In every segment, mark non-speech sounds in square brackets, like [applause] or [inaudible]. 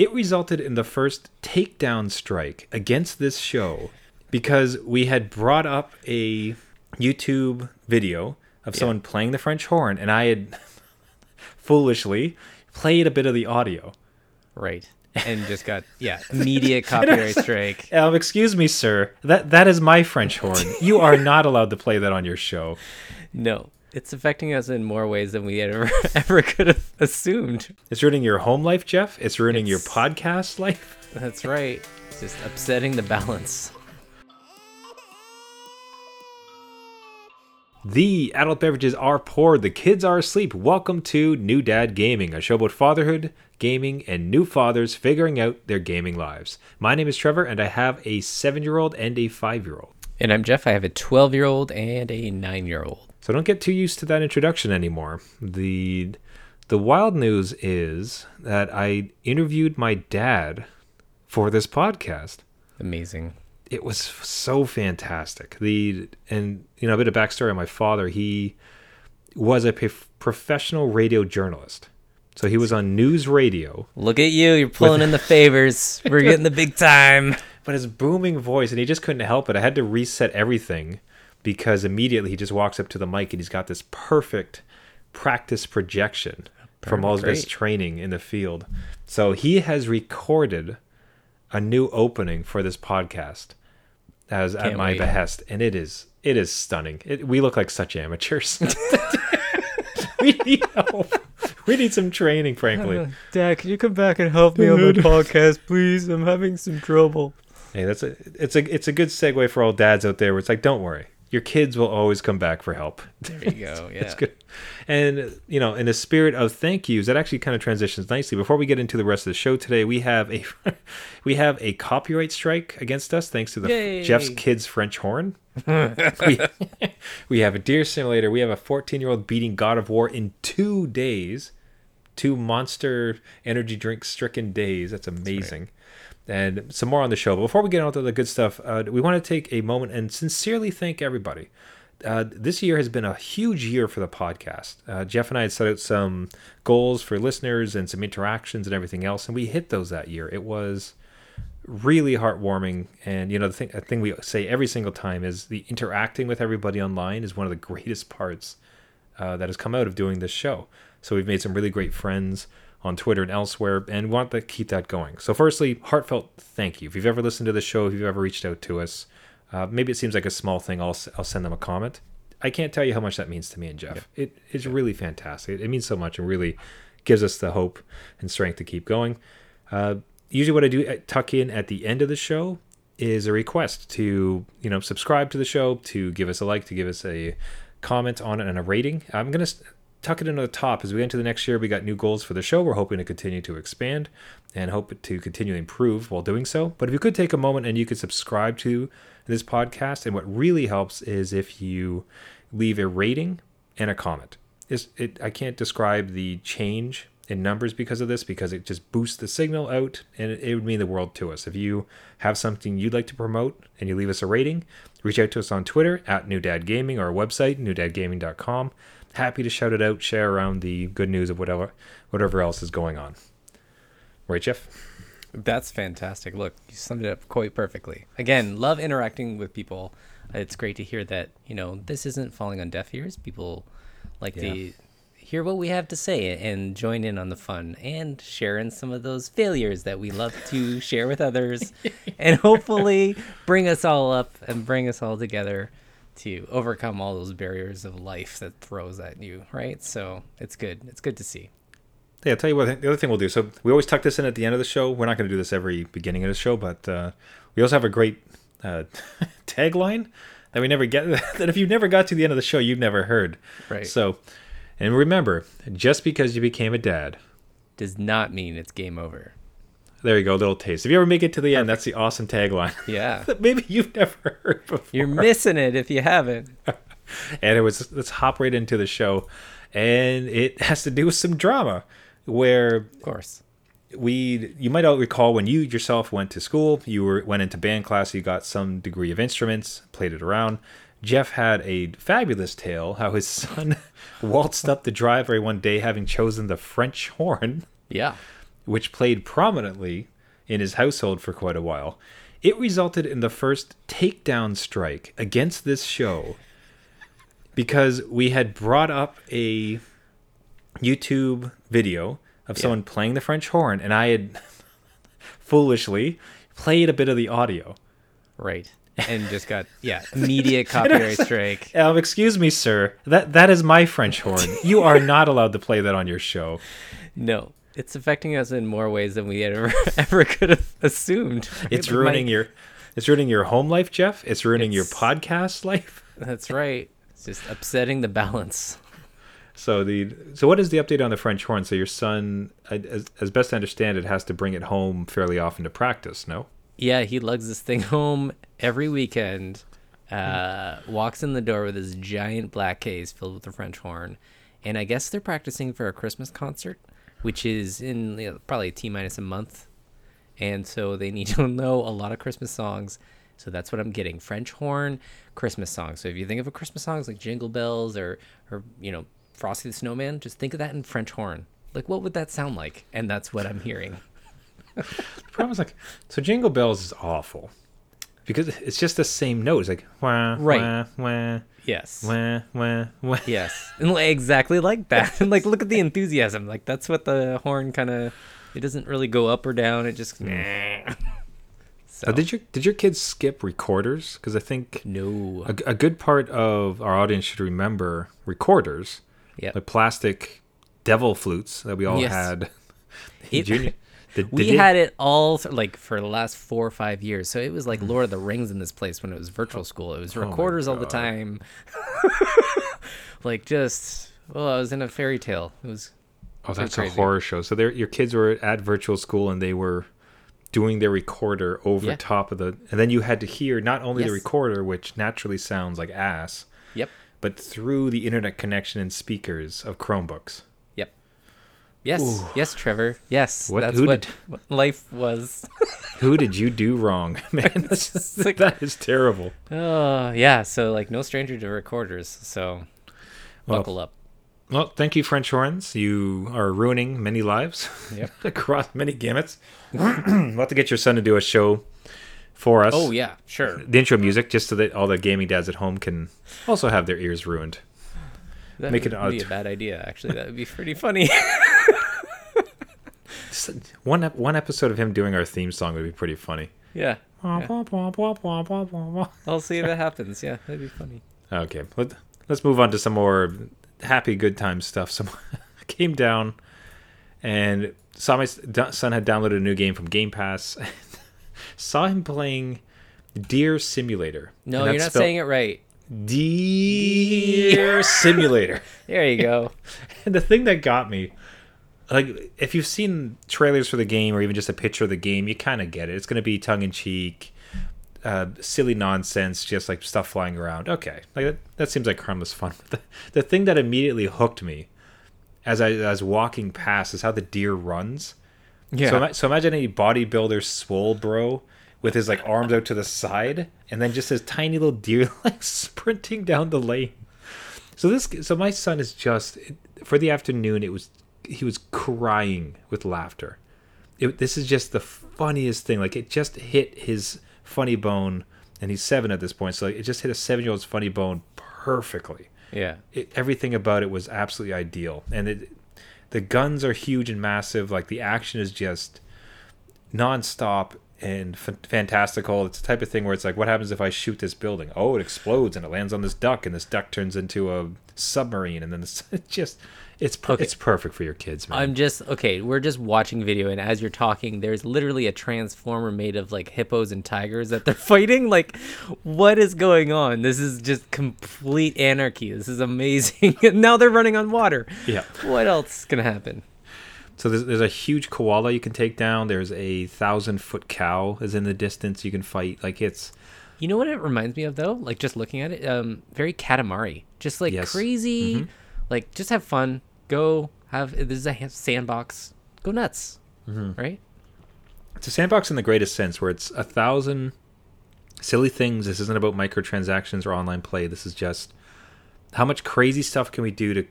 it resulted in the first takedown strike against this show because we had brought up a YouTube video of someone playing the French horn, and I had [laughs] foolishly played a bit of the audio. Right. [laughs] And just got yeah immediate [laughs] copyright strike. Um, excuse me, sir. That that is my French horn. You are not allowed to play that on your show. No, it's affecting us in more ways than we ever [laughs] ever could have assumed. It's ruining your home life, Jeff. It's ruining your podcast life. That's right. It's just upsetting the balance. The adult beverages are poured, the kids are asleep. Welcome to New Dad Gaming, a show about fatherhood, gaming, and new fathers figuring out their gaming lives. My name is Trevor, and I have a seven year old and a five year old. And I'm Jeff. I have a 12 year old and a 9 year old. So don't get too used to that introduction anymore. The the wild news is that I interviewed my dad for this podcast. Amazing. it was so fantastic. The and you know a bit of backstory on my father. He was a prof- professional radio journalist, so he was on news radio. Look at you. You're pulling in the favors. [laughs] We're getting the big time. But his booming voice, and he just couldn't help it. I had to reset everything because immediately he just walks up to the mic and he's got this perfect practice projection from all of his training in the field. So he has recorded a new opening for this podcast as at Can't my wait. behest, and it is it is stunning. It, we look like such amateurs. [laughs] [laughs] we need help. We need some training, frankly. Uh, Dad, can you come back and help me on my [laughs] podcast, please? I'm having some trouble. Hey, that's a it's a it's a good segue for all dads out there. Where it's like, don't worry, your kids will always come back for help. There you go. [laughs] Yeah. It's good. And you know, in the spirit of thank yous, that actually kind of transitions nicely. Before we get into the rest of the show today, we have a [laughs] we have a copyright strike against us thanks to the Yay. Jeff's Kids French horn. [laughs] we, we have a deer simulator. We have a 14 year old beating God of War in two days, two monster energy drink stricken days. That's amazing. And some more on the show. But before we get on to the good stuff, uh, we want to take a moment and sincerely thank everybody. Uh, this year has been a huge year for the podcast. Uh, Jeff and I had set out some goals for listeners and some interactions and everything else, and we hit those that year. It was really heartwarming. And you know, the thing, the thing we say every single time is the interacting with everybody online is one of the [laughs] greatest parts uh, that has come out of doing this show. So we've made some really great friends on Twitter and elsewhere, and want to keep that going. So, firstly, heartfelt thank you. If you've ever listened to the show, if you've ever reached out to us, uh, maybe it seems like a small thing. I'll I'll send them a comment. I can't tell you how much that means to me and Jeff. It is really fantastic. It means so much and really gives us the hope and strength to keep going. Uh, usually, what I do tuck in at the end of the show is a request to you know subscribe to the show, to give us a like, to give us a comment on it and a rating. I'm gonna tuck it into the top as we enter the next year. We got new goals for the show. We're hoping to continue to expand and hope to continue to improve while doing so. But if you could take a moment and you could subscribe to this podcast, and what really helps is if you leave a rating and a comment. It's, it, I can't describe the change in numbers because of this because it just boosts the signal out and it, it would mean the world to us. If you have something you'd like to promote and you leave us a rating, reach out to us on Twitter at New Dad Gaming or our website, newdadgaming.com. Happy to shout it out, share around the good news of whatever whatever else is going on. Right, Jeff? That's fantastic. Look, you summed it up quite perfectly. Again, love interacting with people. It's great to hear that, you know, this isn't falling on deaf ears. People like to hear what we have to say and join in on the fun and share in some of those failures that we love to [laughs] share with others [laughs] and hopefully bring us all up and bring us all together to overcome all those barriers of life that throws at you, right? So it's good. It's good to see. Yeah, I'll tell you what. The other thing we'll do. So we always tuck this in at the end of the show. We're not going to do this every beginning of the show, but uh, we also have a great uh, [laughs] tagline that we never get. [laughs] That if you never got to the end of the show, you've never heard. Right. So, and remember, just because you became a dad, Does not mean it's game over. There you go, little taste. If you ever make it to the end, that's the awesome tagline Yeah. [laughs] that maybe you've never heard before. You're missing it if you haven't. [laughs] and it was let's hop right into the show, and it has to do with some drama where Of course. we you might all recall when you yourself went to school you were went into band class you got some degree of instruments played it around jeff had a fabulous tale how his [laughs] son waltzed up the driveway one day having chosen the french horn Yeah. Which played prominently in his household for quite a while. It resulted in the first takedown strike against this show because we had brought up a YouTube video of Yeah. someone playing the French horn, and I had [laughs] foolishly played a bit of the audio. Right. [laughs] And just got yeah immediate [laughs] copyright strike. Um, excuse me, sir. That that is my French horn. You are not allowed to play that on your show. No, it's affecting us in more ways than we ever [laughs] ever could have assumed. right? [laughs] It's Like, my- ruining your it's ruining your home life, Jeff. It's ruining your podcast life. [laughs] That's right. It's just upsetting the balance. So the so what is the update on the French horn? So your son, as, as best I understand it, has to bring it home fairly often to practice. No. Yeah, he lugs this thing home every weekend. Uh, walks in the door with his giant black case filled with the French horn, and I guess they're practicing for a Christmas concert, which is in you know, probably a t minus a month, and so they need [laughs] to know a lot of Christmas songs. So that's what I'm getting: French horn, Christmas songs. So if you think of a Christmas songs like Jingle Bells or or you know Frosty the Snowman, just think of that in French horn. Like what would that sound like? And that's what I'm hearing. [laughs] The problem is like so Jingle Bells is awful because it's just the same note. It's like wah Right. wah wah Yes. wah wah wah. Yes, and like, exactly like that. And [laughs] like, look at the enthusiasm. Like that's what the horn kind of. It doesn't really go up or down. It just. [laughs] so, Uh, did your did your kids skip recorders? Because I think no. a, a good part of our audience should remember recorders, Yeah. like plastic devil flutes that we all Yes. had. [laughs] It- Junior, did, we did had it all th- like for the last four or five years. So it was like Lord of the Rings in this place when it was virtual oh. school. It was Oh recorders all the time. [laughs] like just, well, I was in a fairy tale. It was Oh, that's a horror show. So there, your kids were at virtual school and they were doing their recorder over Yeah. top of the, and then you had to hear not only the recorder, which naturally sounds like ass, yep, but through the internet connection and speakers of Chromebooks. Yes, yes, Trevor. Yes, What- that's what, did- life was. [laughs] Who did you do wrong, [laughs] man? That's [laughs] like- that is terrible. Oh yeah, so like no stranger to recorders. So Well, buckle up. Well, thank you, French horns. You are ruining many lives Yep. across many gamuts. [clears throat] we'll have to get your son to do a show for us. Oh yeah, sure. The intro music, just so that all the gaming dads at home can also have their ears ruined. That Make would it be a bad idea. Actually, that would be pretty funny. One ep- one episode of him doing our theme song would be pretty funny. yeah. Yeah. I'll see if it happens. Yeah, that'd be funny. let, let's move on to some more happy good time stuff. Some [laughs] came down and saw my son had downloaded a new game from Game Pass. [laughs] saw him playing Deer Simulator. No, you're not saying it right. Deer Simulator. [laughs] There you go. And the thing that got me, like, if you've seen trailers for the game or even just a picture of the game, you kind of get it. It's going to be tongue in cheek, uh, silly nonsense, just like stuff flying around. Okay, like that, that seems like harmless fun. But [laughs] the, the thing that immediately hooked me as I, as I was walking past is how the deer runs. Yeah. So, so imagine a bodybuilder swole bro with his like arms out to the side, and then just this tiny little deer [laughs] like sprinting down the lane. So this, so my son is just for the afternoon. It was he was crying with laughter. It, this is just the funniest thing. Like it just hit his funny bone, and he's seven at this point. So it just hit a seven-year-old's funny bone perfectly yeah. it, everything about it was absolutely ideal and it the guns are huge and massive like the action is just non-stop and f- fantastical it's the type of thing where it's like what happens if i shoot this building oh it explodes and it lands on this duck and this duck turns into a submarine and then it's, [laughs] it's just it's per- Okay. it's perfect for your kids man I'm just okay. We're just watching video, and as you're talking, there's literally a transformer made of like hippos and tigers that they're [laughs] fighting. Like, what is going on? This is just complete anarchy. This is amazing. [laughs] now they're running on water. yeah What else is gonna happen? so there's, there's a huge koala you can take down there's a thousand foot cow is in the distance you can fight like it's You know what it reminds me of though? Like just looking at it, um, very Katamari. Just like Yes. crazy, like just have fun. Go have this is a sandbox. Go nuts, mm-hmm. right? it's a sandbox in the greatest sense where it's a thousand silly things this isn't about microtransactions or online play this is just how much crazy stuff can we do to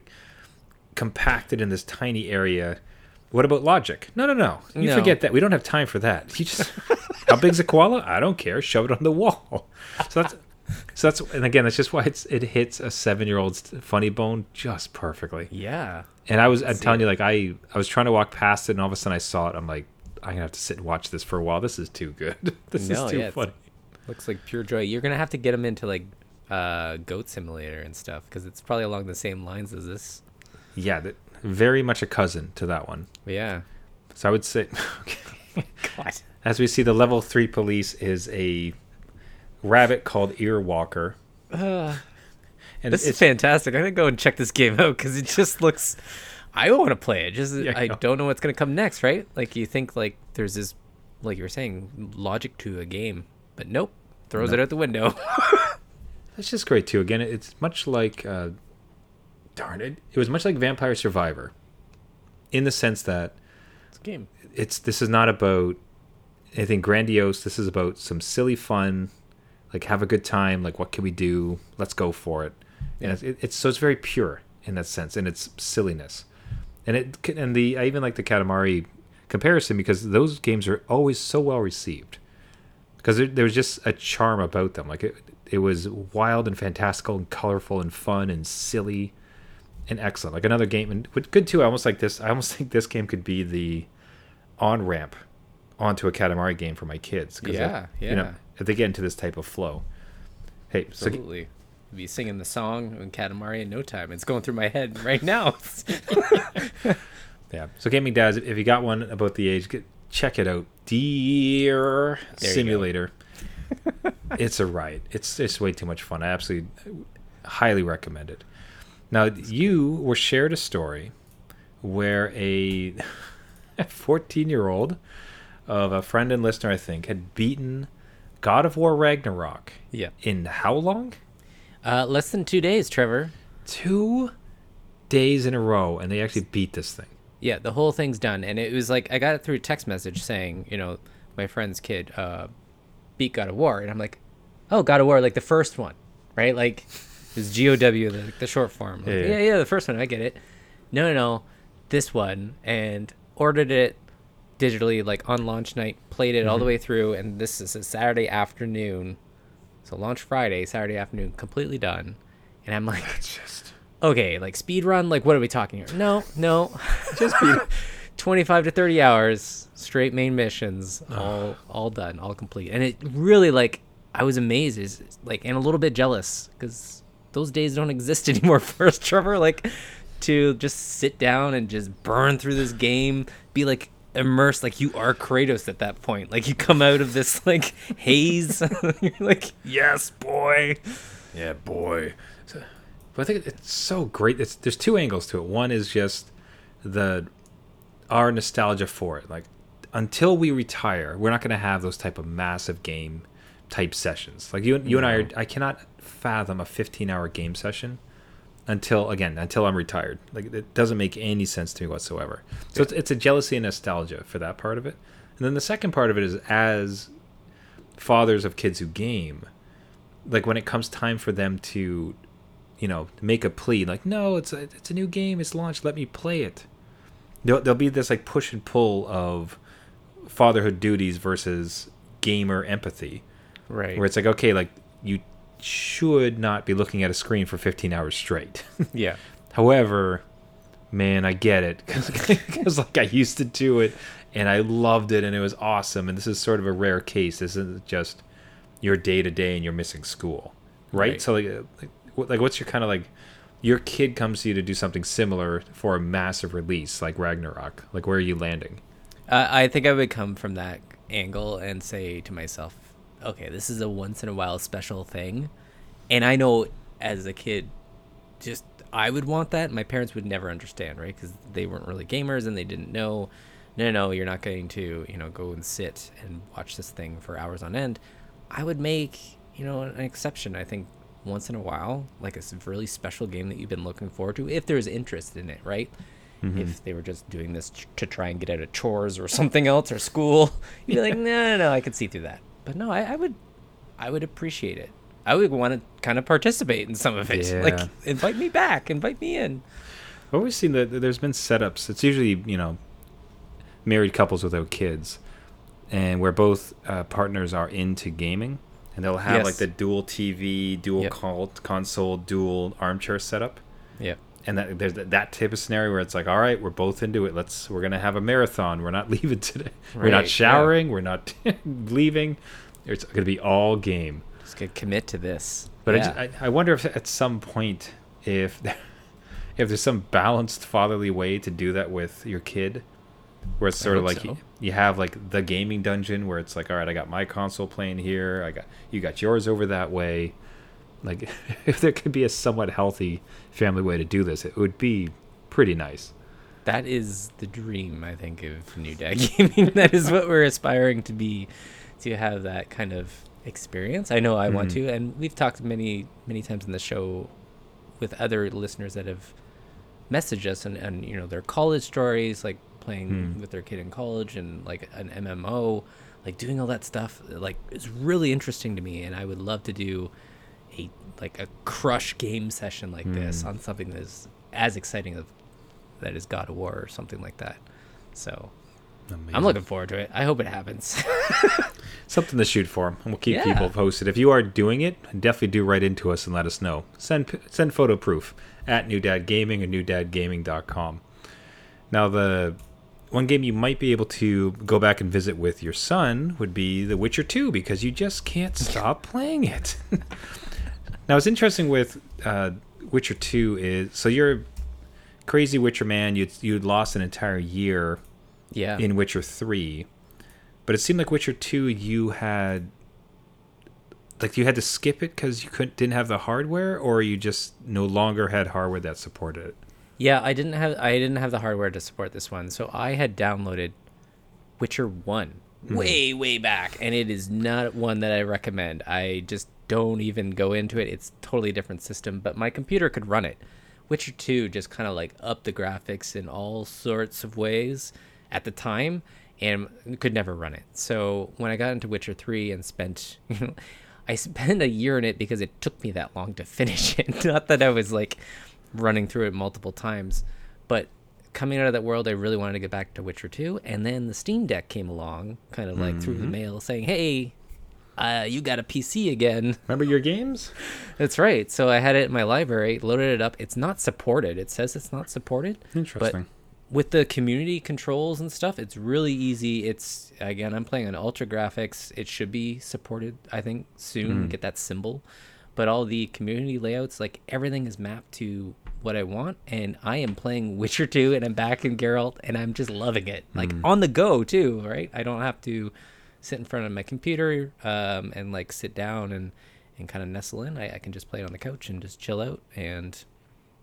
compact it in this tiny area what about logic? No, no, no. You No. forget that. We don't have time for that. You just [laughs] how big's a koala? I don't care. Shove it on the wall. So that's so that's and again that's just why it's it hits a seven year old's funny bone just perfectly. Yeah. And I was I'm See telling it. you like I I was trying to walk past it and all of a sudden I saw it. I'm like I'm gonna have to sit and watch this for a while. This is too good. [laughs] this No, is too yeah, funny. Looks like pure joy. You're gonna have to get them into like uh, Goat Simulator and stuff because it's probably along the same lines as this. Yeah, that, very much a cousin to that one. Yeah. So I would say [laughs] [laughs] God. As we see, the level three police is a rabbit called Earwalker. and This is fantastic. I'm gonna go and check this game out because it just looks. I want to play it. Just Yeah, I don't know what's gonna come next, right? Like you think like there's this, like you were saying, logic to a game, but nope, throws it out the window. [laughs] That's just great too. Again, it's much like, uh, darn it, it was much like Vampire Survivor, in the sense that it's a game. it's this is not about anything grandiose. This is about some silly fun, like have a good time. Like what can we do? Let's go for it. And Yeah. it's, it's so it's very pure in that sense, and it's silliness. And it can- and the I even like the Katamari comparison because those games are always so well received because there, there was just a charm about them. Like it, it was wild and fantastical and colorful and fun and silly and excellent. Like another game and good too. I almost like this. I almost [laughs] think this game could be the on ramp onto a Katamari game for my kids. Yeah, they- You know, yeah. If they get into this type of flow. Hey, so Absolutely. Be singing the song in Katamari in no time. It's going through my head right now. [laughs] yeah. So gaming dads, if you got one about the age, get, check it out. Deer There. Simulator. [laughs] it's a riot. It's it's way too much fun. I absolutely uh, highly recommend it. Now you were shared a story where a [laughs] 14 year old of a friend and listener, I think, had beaten God of War Ragnarok yeah. in how long? Uh, less than two days, Trevor. Two days in a row, and they actually beat this thing. Yeah, the whole thing's done, and it was like I got it through a text message saying, you know, my friend's kid uh, beat God of War, and I'm like, oh, God of War, like the first one, right? Like, it was GOW, the, the short form. Like, Yeah, yeah, yeah. yeah, the first one, I get it. No, no, no, this one, and ordered it digitally, like on launch night, played it all the mm-hmm. way through, and this is a Saturday afternoon, so launch Friday, Saturday afternoon, completely done, and I'm like, [laughs] Just okay, like speed run, like what are we talking here? No, no, [laughs] just [laughs] be 25 to 30 hours straight main missions, all all done, all complete. And it really like I was amazed, is like and a little bit jealous because those days don't exist anymore for us, Trevor. Like to just sit down and just burn through this game, be like immersed like you are Kratos at that point. Like you come out of this like haze, [laughs] you're like, yes, boy. Yeah, boy. So, but I think it's so great. It's there's two angles to it. One is just the our nostalgia for it. Like until we retire, we're not going to have those type of massive game type sessions. Like you, you and I are. I cannot fathom a 15 hour game session until again until I'm retired. Like it doesn't make any sense to me whatsoever. So it's, it's a jealousy and nostalgia for that part of it. And then the second part of it is as fathers of kids who game, like when it comes time for them to, you know, make a plea, like no, it's a it's a new game, it's launched, let me play it. There'll, there'll be this like push and pull of fatherhood duties versus gamer empathy, Right. where it's like okay, like you should not be looking at a screen for 15 hours straight. [laughs] yeah. However, man, I get it [laughs] because like I used to do it and I loved it and it was awesome. And this is sort of a rare case. This isn't just your day to day and you're missing school, right? Right. So like, like, like, what's your kind of like? Your kid comes to you to do something similar for a massive release like Ragnarok. Like, where are you landing? Uh, I think I would come from that angle and say to myself, okay, this is a once in a while special thing. And I know as a kid, just I would want that. My parents would never understand, right? Because they weren't really gamers and they didn't know. No, no, you're not going to, you know, go and sit and watch this thing for hours on end. I would make, you know, an exception. I think once in a while, like a really special game that you've been looking forward to, if there's interest in it, right? Mm-hmm. If they were just doing this to try and get out of chores or something else or school, [laughs] you'd be like, no, no, no, I could see through that. But no, I, I would, I would appreciate it. I would want to kind of participate in some of it. Yeah. Like, invite me back, invite me in. I've always seen that there's been setups. It's usually you know married couples without kids, and where both uh, partners are into gaming, and they'll have Yes. like the dual TV, dual Yep. col- console, dual armchair setup. Yep. And that there's that, that type of scenario where it's like, all right, we're both into it. Let's we're gonna have a marathon. We're not [laughs] leaving today. we're Right, not yeah. showering. We're not [laughs] leaving. It's gonna be all game. Just gonna commit to this. But yeah. I, just, I, I wonder if at some point if [laughs] if there's some balanced fatherly way to do that with your kid, where it's sort of like so. you, you have like the gaming dungeon where it's like, all right, I got my console playing here. I got you got yours over that way. Like [laughs] if there could be a somewhat healthy family way to do this, it would be pretty nice. that is the dream, I think, of New Dad [laughs] Gaming. that is what we're aspiring to be, to have that kind of experience. I know I want Mhm. to, and we've talked many, many times in the show with other listeners that have messaged us and, and you know their college stories, like playing Hmm. with their kid in college and like an MMO, like doing all that stuff. Like is really interesting to me, and I would love to do like a crush game session like this Hmm. on something that is as exciting as that is God of War or something like that. So I'm looking forward to it. I hope it happens. [laughs] something to shoot for, and we'll keep Yeah. people posted. If you are doing it, definitely do write into us and let us know. Send send photo proof at New Dad Gaming or newdadgaming.com. Now, the one game you might be able to go back and visit with your son would be The Witcher 2 because you just can't stop playing it. [laughs] now, it's interesting with uh, Witcher 2 is so you're crazy Witcher man. You'd you'd lost an entire year yeah. in Witcher 3. But it seemed like Witcher 2 you had like you had to skip it cuz you couldn't didn't have the hardware or you just no longer had hardware that supported it. Yeah, I didn't have I didn't have the hardware to support this one, so I had downloaded Witcher One way way back, and it is not one that I recommend. I just don't even go into it. It's totally different system, but my computer could run it. Witcher Two just kind of like upped the graphics in all sorts of ways at the time, and could never run it. So when I got into Witcher Three and spent, [laughs] you know, I spent a year in it because it took me that long to [laughs] finish it. Not that I was like running through it multiple times, but coming out of that world, I really wanted to get back to Witcher 2. And then the Steam Deck came along, kind of like through the mm-hmm. mail, saying, "Hey, uh, you got a PC again." Remember your games? That's right. So I had it in my library, loaded it up. It's not supported. It says it's not supported. Interesting. With the community controls and stuff, it's really easy. It's again, I'm playing on ultra graphics. It should be supported, I think, soon. Get that symbol. But all the community layouts, like everything is mapped to what I want, and I am playing [laughs] Witcher 2 and I'm back in Geralt and I'm just loving it. Like on the go too, right? I don't have to sit in front of my computer um, and like sit down and, and kind of nestle in. I, I can just play it on the couch and just chill out and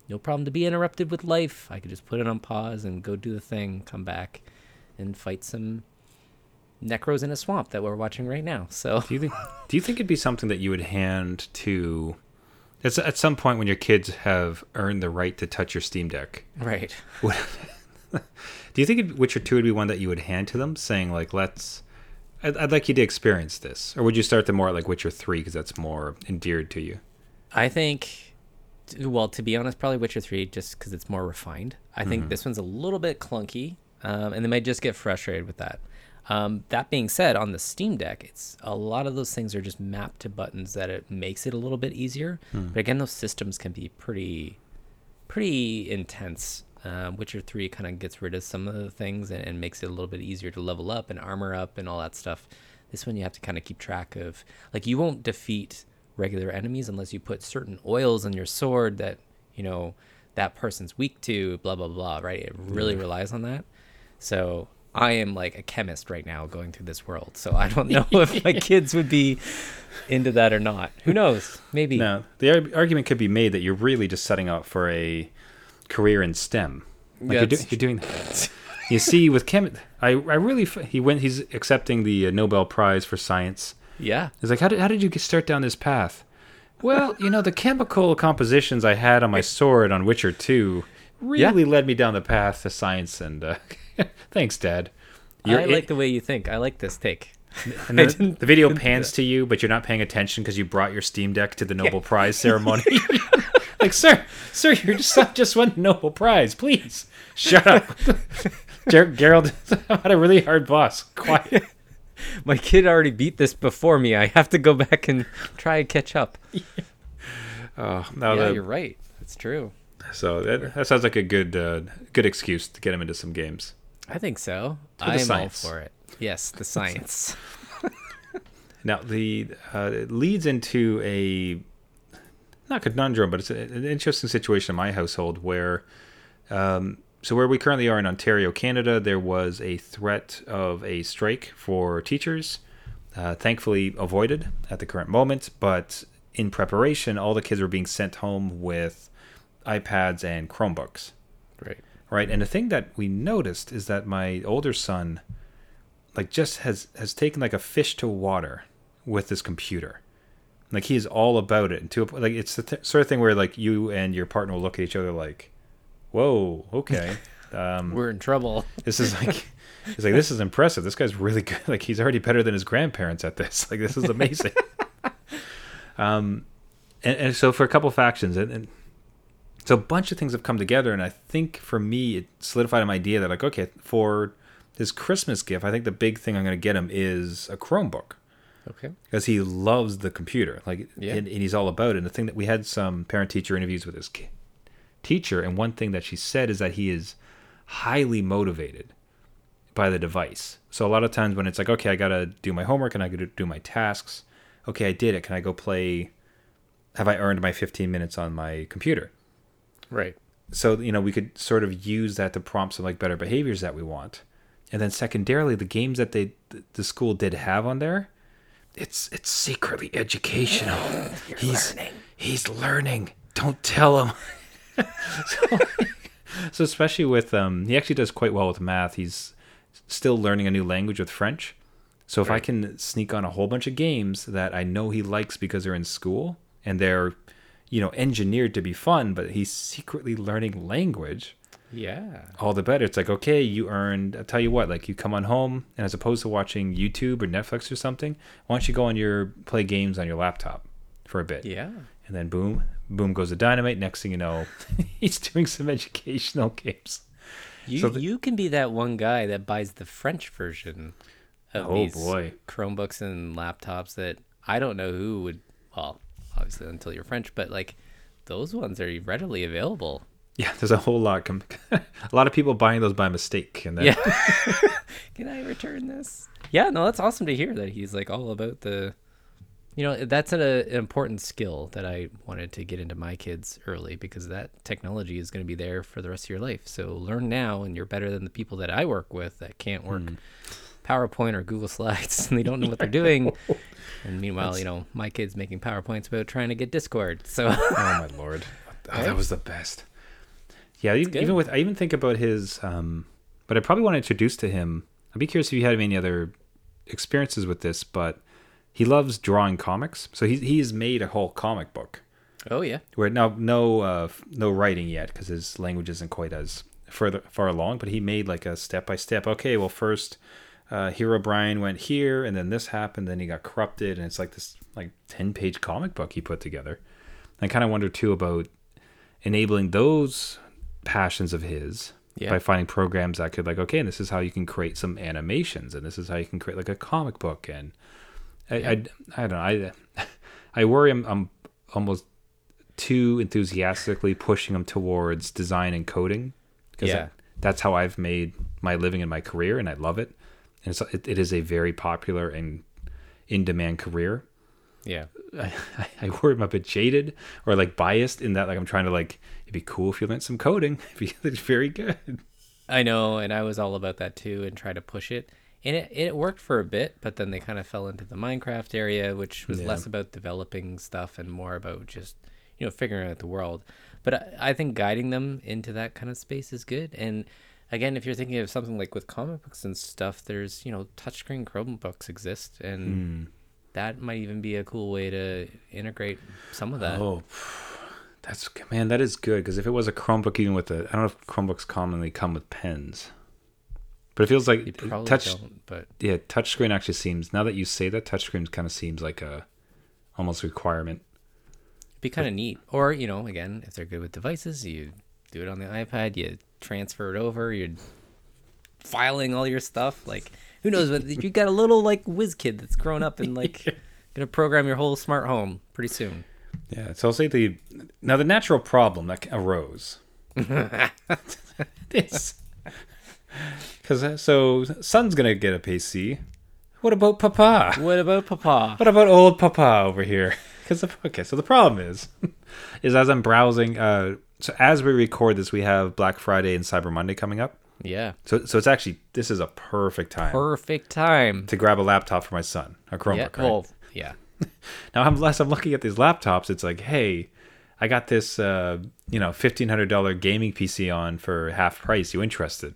no problem to be interrupted with life. I could just put it on pause and go do the thing, come back and fight some necros in a swamp that we're watching right now. So Do you think do you think it'd be something that you would hand to it's at some point when your kids have earned the right to touch your Steam Deck? right. [laughs] Do you think it, Witcher 2 would be one that you would hand to them saying like let's I'd, I'd like you to experience this or would you start them more at like Witcher 3 because that's more endeared to you? I think, well, to be honest, probably Witcher 3 just because it's more refined. I think this one's a little bit clunky, um, and they might just get frustrated with that. Um, that being said, on the Steam Deck, it's a lot of those things are just mapped to buttons that it makes it a little bit easier. But again, those systems can be pretty, pretty intense. Um, Witcher 3 kind of gets rid of some of the things and, and makes it a little bit easier to level up and armor up and all that stuff. This one you have to kind of keep track of. Like, you won't defeat regular enemies unless you put certain oils in your sword that, you know, that person's weak to, blah, blah, blah, right? It really relies on that. So I am like a chemist right now going through this world. So I don't know if my [laughs] kids would be into that or not. Who knows? Maybe. No, the ar- argument could be made that you're really just setting up for a career in STEM. Like you're, do- you're doing You see with chem I I really he went he's accepting the uh, Nobel Prize for science. Yeah. He's like, how did, how did you start down this path? Well, you know, the chemical compositions I had on my [laughs] sword on Witcher 2 really led me down the path to science. And uh, [laughs] thanks, Dad. I like the way you think. I like this take. and [laughs] then the video pans to you, but you're not paying attention because you brought your Steam Deck to the Nobel Prize ceremony. Like, sir, sir, your son just won the Nobel Prize. Please shut up. [laughs] Ger- Gerald [laughs] had a really hard boss. Quiet. My kid already beat this before me. I have to go back and try and catch up. [laughs] Oh, no, yeah, the- you're right. It's true. so that, that sounds like a good uh, good excuse to get him into some games. I think so. I'm all for it. Yes, the science. Now the uh, it leads into a not conundrum, but it's an interesting situation in my household where, um, so where we currently are in Ontario, Canada, there was a threat of a strike for teachers. Uh, thankfully avoided at the current moment, but in preparation, all the kids were being sent home with iPads and Chromebooks. right. right and the thing that we noticed is that my older son like just has has taken like a fish to water with this computer like he is all about it and to a, like it's the th- sort of thing where like you and your partner will look at each other like whoa okay [laughs] um We're in trouble. this is like it's like this is impressive. This guy's really good. [laughs] Like he's already better than his grandparents at this. [laughs] Like this is amazing. Um and, and so for a couple factions and, and so a bunch of things have come together and i think for me it solidified my idea that like okay for his christmas gift i think the big thing i'm going to get him is a chromebook Okay. because he loves the computer like Yeah. and, and he's all about it. And the thing that we had some parent teacher interviews with his ki- teacher and one thing that she said is that he is highly motivated by the device. So a lot of times when it's like okay i gotta do my homework and i gotta do my tasks. Okay i did it. Can i go play? Have i earned my 15 minutes on my computer? Right. so you know we could sort of use that to prompt some like better behaviors that we want. And then secondarily the games that they the school did have on there it's it's secretly educational. [sighs] He's learning. he's learning. Don't tell him. So, [laughs] so especially with um he actually does quite well with math. He's still learning a new language with french. So if i can sneak on a whole bunch of games that i know he likes because they're in school and they're you know engineered to be fun but he's secretly learning language Yeah. all the better it's like okay you earned i'll tell you what like you come on home and as opposed to watching youtube or netflix or something why don't you go on your play games on your laptop for a bit Yeah. and then boom boom goes the dynamite next thing you know [laughs] he's doing some educational games You So the- you can be that one guy that buys the French version of Oh, these boy. Chromebooks and laptops that I don't know who would well, obviously until you're French, but like those ones are readily available. Yeah there's a whole lot com- [laughs] a lot of people buying those by mistake and then Yeah. [laughs] [laughs] Can I return this? Yeah, no, that's awesome to hear that he's like all about the you know, that's an, a, an important skill that I wanted to get into my kids early because that technology is going to be there for the rest of your life. So learn now, and you're better than the people that I work with that can't work hmm. PowerPoint or Google Slides and they don't know what they're doing. And meanwhile, you know, my kid's making PowerPoints about trying to get Discord. So oh my lord oh, that was the best yeah even with i even think about his um but i probably want to introduce to him i'd be curious if you had any other experiences with this but he loves drawing comics so he, he's made a whole comic book. Oh yeah, where now no uh no writing yet because his language isn't quite as further far along but he made like a step by step okay well first uh Herobrine went here and then this happened then he got corrupted and it's like this like 10 page comic book he put together. I kind of wonder too about enabling those passions of his Yeah. by finding programs that could like okay and this is how you can create some animations and this is how you can create like a comic book and i I, I don't know i [laughs] i worry i'm, I'm almost too enthusiastically pushing them towards design and coding because Yeah. that's how i've made my living in my career and i love it and it's, it, it is a very popular and in demand career yeah. [laughs] I, I worry I'm a bit jaded or like biased in that like I'm trying to like it'd be cool if you learned some coding. [laughs] It'd be it's very good. I know, and I was all about that too, and try to push it. And it, it worked for a bit, but then they kind of fell into the Minecraft area, which was Yeah. less about developing stuff and more about just you know figuring out the world. But I, I think guiding them into that kind of space is good. And again, if you're thinking of something like with comic books and stuff, there's you know touchscreen Chromebooks exist, and hmm. That might even be a cool way to integrate some of that. Oh, that's man, that is good because if it was a Chromebook, even with a, I don't know if Chromebooks commonly come with pens, but it feels like touch. don't, but Yeah, touchscreen actually seems. Now that you say that, touchscreen kind of seems like a almost requirement. be kind of neat. Or you know, again, if they're good with devices, you do it on the iPad. You transfer it over. You're filing all your stuff. Like, who knows? But you got a little like whiz kid that's grown up and like [laughs] gonna program your whole smart home pretty soon. Yeah. So I'll say the now the natural problem that arose [laughs] is because so son's gonna get a PC. What about Papa? What about Papa? What about old Papa over here? Because okay, so the problem is, is as I'm browsing. Uh, so as we record this, we have Black Friday and Cyber Monday coming up. Yeah, So so it's actually this is a perfect time perfect time. to grab a laptop for my son, a Chromebook. Yeah, right? well, yeah, [laughs] Now, unless I'm looking at these laptops, it's like, hey, I got this, uh, you know, fifteen hundred dollar gaming PC on for half price. You interested?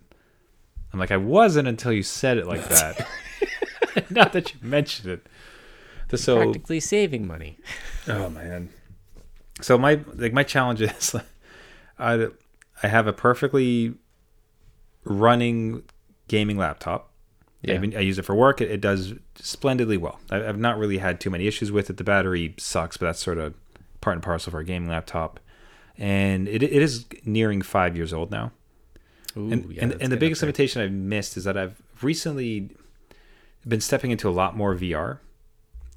I'm like, I wasn't until you said it like that. [laughs] [laughs] Not that you mentioned it, The- so practically saving money. oh man. So my like my challenge is, I I have a perfectly running gaming laptop. Yeah. I, mean, I use it for work. It, it does splendidly well. I, I've not really had too many issues with it. The battery sucks, but that's sort of part and parcel for a gaming laptop. And it, it is nearing five years old now. Ooh, and yeah, and, and the biggest limitation I've missed is that I've recently been stepping into a lot more VR.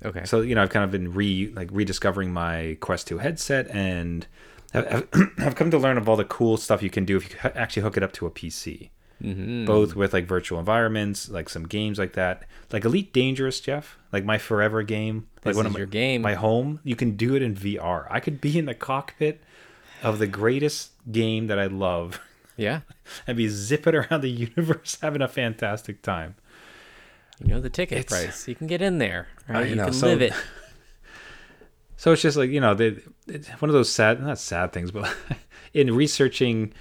Okay. So you know, I've kind of been re like rediscovering my Quest 2 headset, and I've- I've [clears throat] come to learn of all the cool stuff you can do if you actually hook it up to a PC. Mm-hmm. Both with like virtual environments, like some games like that, like Elite Dangerous, Jeff, like my forever game, like This one of my, your game. my home. You can do it in VR. I could be in the cockpit of the greatest game that I love yeah. [laughs] and be zipping around the universe, [laughs] having a fantastic time. You know the ticket It's- price. You can get in there. Right? You know, can so- live it. [laughs] So it's just like you know, they, it's one of those sad, not sad things, but in researching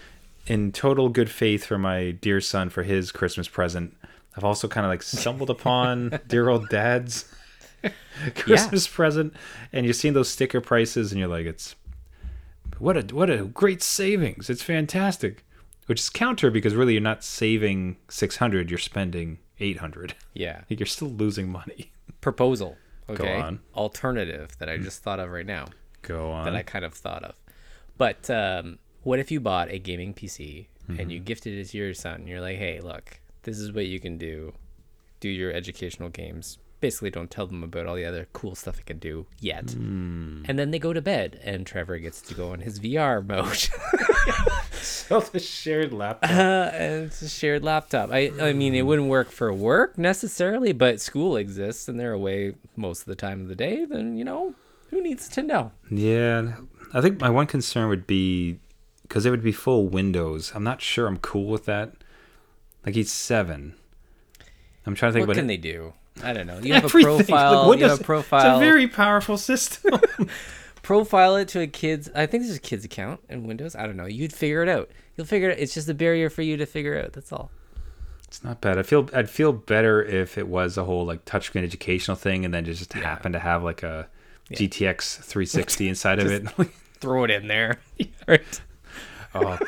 in total good faith for my dear son for his Christmas present, I've also kind of like stumbled upon [laughs] dear old dad's [laughs] Christmas present, and you're seeing those sticker prices, and you're like, it's what a what a great savings! It's fantastic, which is counter because really you're not saving six hundred, you're spending eight hundred. Yeah. Like [laughs] you're still losing money. Proposal. Okay. on. Alternative that I just thought of right now. Go on. that I kind of thought of. But um, what if you bought a gaming PC and you gifted it to your son? And You're like, hey, look, this is what you can do. Do your educational games. Basically, don't tell them about all the other cool stuff it can do yet. And then they go to bed, and Trevor gets to go on his VR mode. [laughs] so the shared laptop. [laughs] uh, it's a shared laptop. I, I mean, it wouldn't work for work necessarily, but school exists and they're away most of the time of the day. Then, you know, who needs to know? Yeah, I think my one concern would be because it would be full Windows. I'm not sure I'm cool with that. Like he's seven. I'm trying to think What can it. they do? I don't know. You have a Everything. Like, profile. you Windows- have a profile. It's a very powerful system. [laughs] profile it to a kid's. I think there's a kid's account in Windows. I don't know. You'd figure it out. You'll figure it. Out. It's just a barrier for you to figure out. That's all. it's not bad. I feel I'd feel better if it was a whole like touchscreen educational thing, and then just happen to have like a GTX 360 [laughs] inside of it. [laughs] Throw it in there. right. Oh,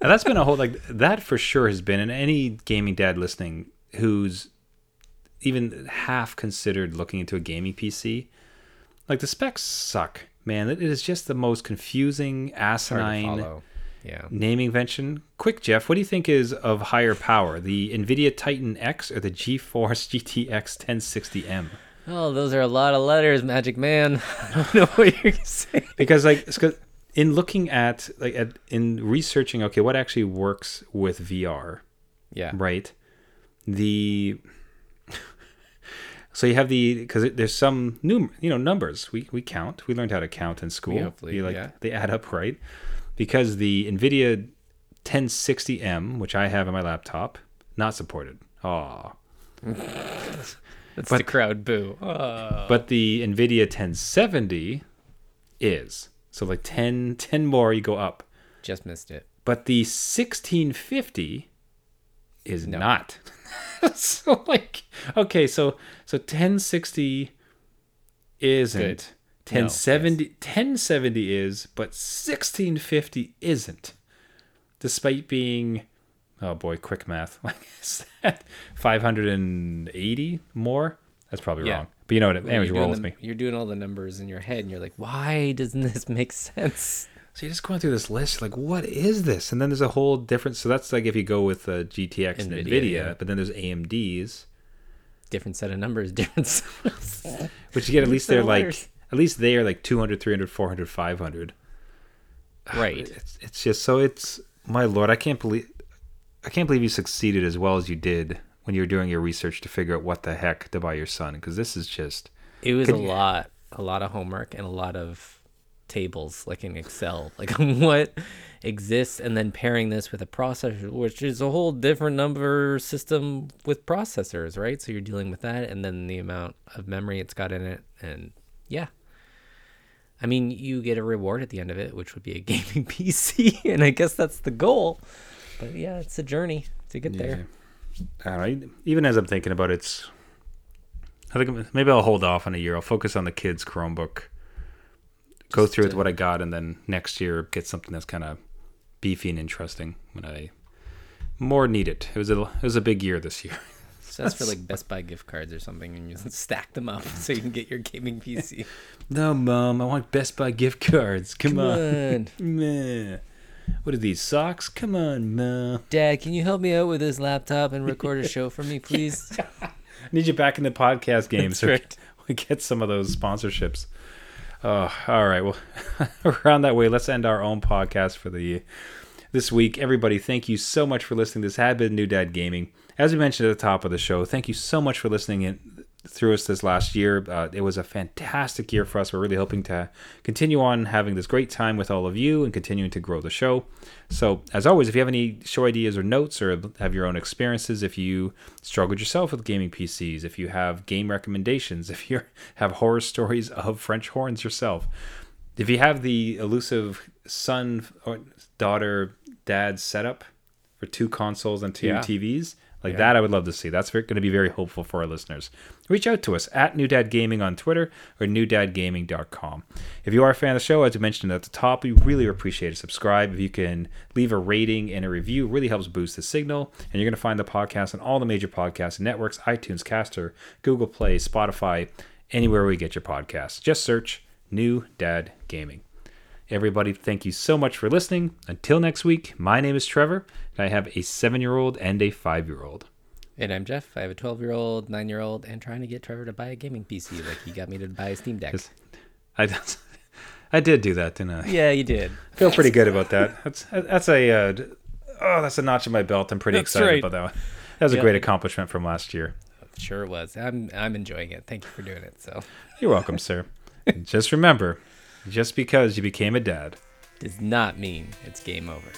and that's been a whole like that for sure has been. And any gaming dad listening who's even half considered looking into a gaming PC, like the specs suck, man. It is just the most confusing, asinine. Yeah. naming convention. Quick, Jeff, what do you think is of higher power, the NVIDIA Titan X or the GeForce GTX 1060M? Oh, those are a lot of letters, Magic Man. [laughs] I don't know what you're saying. because like it's 'cause in looking at like at, in researching okay what actually works with vr Yeah. right the [laughs] so you have the because there's some new you know numbers we we count we learned how to count in school hopefully, You, like yeah. they add up right because the nvidia 1060m which i have on my laptop not supported oh [laughs] That's But- the crowd boo. Oh. but the nvidia 1070 is so like 10 10 more you go up Just missed it. but the 1650 is No. not. [laughs] so like okay, so so 1060 isn't. Good. 1070 1070 is, but 1650 isn't. Despite being oh boy, quick math. [laughs] Like is that 580 more? That's probably Yeah. wrong. But you know what? Anyways, you're, roll doing with me. you're doing all the numbers in your head, and you're like, why doesn't this make sense? [laughs] So you're just going through this list, like, what is this? And then there's a whole different. So that's like if you go with uh, GTX and NVIDIA, NVIDIA, yeah. but then there's AMD's, Different set of numbers, [laughs] different. Set [laughs] of... which you get at least they're like, at least they are like 200, 300, 400, 500. [sighs] right. It's, it's just so it's my lord, I can't believe I can't believe you succeeded as well as you did when you're doing your research to figure out what the heck to buy your son because this is just It was a you- lot, a lot of homework and a lot of tables, like in Excel, [laughs] like what exists, and then pairing this with a processor, which is a whole different number system with processors, right? So you're dealing with that, and then the amount of memory it's got in it, and yeah. I mean, you get a reward at the end of it, which would be a [laughs] gaming PC, and I guess that's the goal. But yeah, it's a journey to get there. I don't know. Even as I'm thinking about it, it's I think maybe I'll hold off on a year. I'll focus on the kids' Chromebook, go Just through with what I got, and then next year get something that's kind of beefy and interesting when I more need it. It was a it was a big year this year. [laughs] So that's for like [laughs] Best Buy gift cards or something, and you [laughs] stack them up so you can get your gaming PC. No, mom, I want Best Buy gift cards. Come, Come on. on. Meh. What are these socks? Come on, mom. Dad, can you help me out with this laptop and record a show for me, [laughs] please? I need you back in the podcast game so right. [laughs] we get some of those sponsorships. Oh, all right. Well, [laughs] around that way, let's end our own podcast for the this week. Everybody, thank you so much for listening. This had been New Dad Gaming. As we mentioned at the top of the show, thank you so much for listening in through us this last year. Uh, it was a fantastic year for us. We're really hoping to continue on having this great time with all of you and continuing to grow the show. So, as always, if you have any show ideas or notes or have your own experiences, if you struggled yourself with gaming PCs, if you have game recommendations, [laughs] if you have horror stories of French horns yourself, if you have the elusive son or daughter dad setup for two consoles and two Yeah. TVs, like Yeah. that, I would love to see. That's going to be very hopeful for our listeners. Reach out to us at New Dad Gaming on Twitter or newdadgaming.com. If you are a fan of the show, as I mentioned at the top, we really appreciate a subscribe. If you can leave a rating and a review, it really helps boost the signal. And you're going to find the podcast on all the major podcast networks iTunes, Caster, Google Play, Spotify, anywhere we get your podcasts. Just search New Dad Gaming. Everybody, thank you so much for listening. Until next week, my name is Trevor, and I have a seven year old and a five year old. and I'm Jeff. I have a 12 year old, 9 year old, and trying to get Trevor to buy a gaming PC like he got me to buy a Steam Deck. I, [laughs] I did do that, didn't I? Yeah, you did. I feel pretty good about that. That's that's a uh, oh, that's a notch in my belt. I'm pretty That's excited right. about that one. That was a great accomplishment from last year. Sure was. I'm I'm enjoying it. Thank you for doing it. So, You're welcome, sir. Just remember, just because you became a dad does not mean it's game over.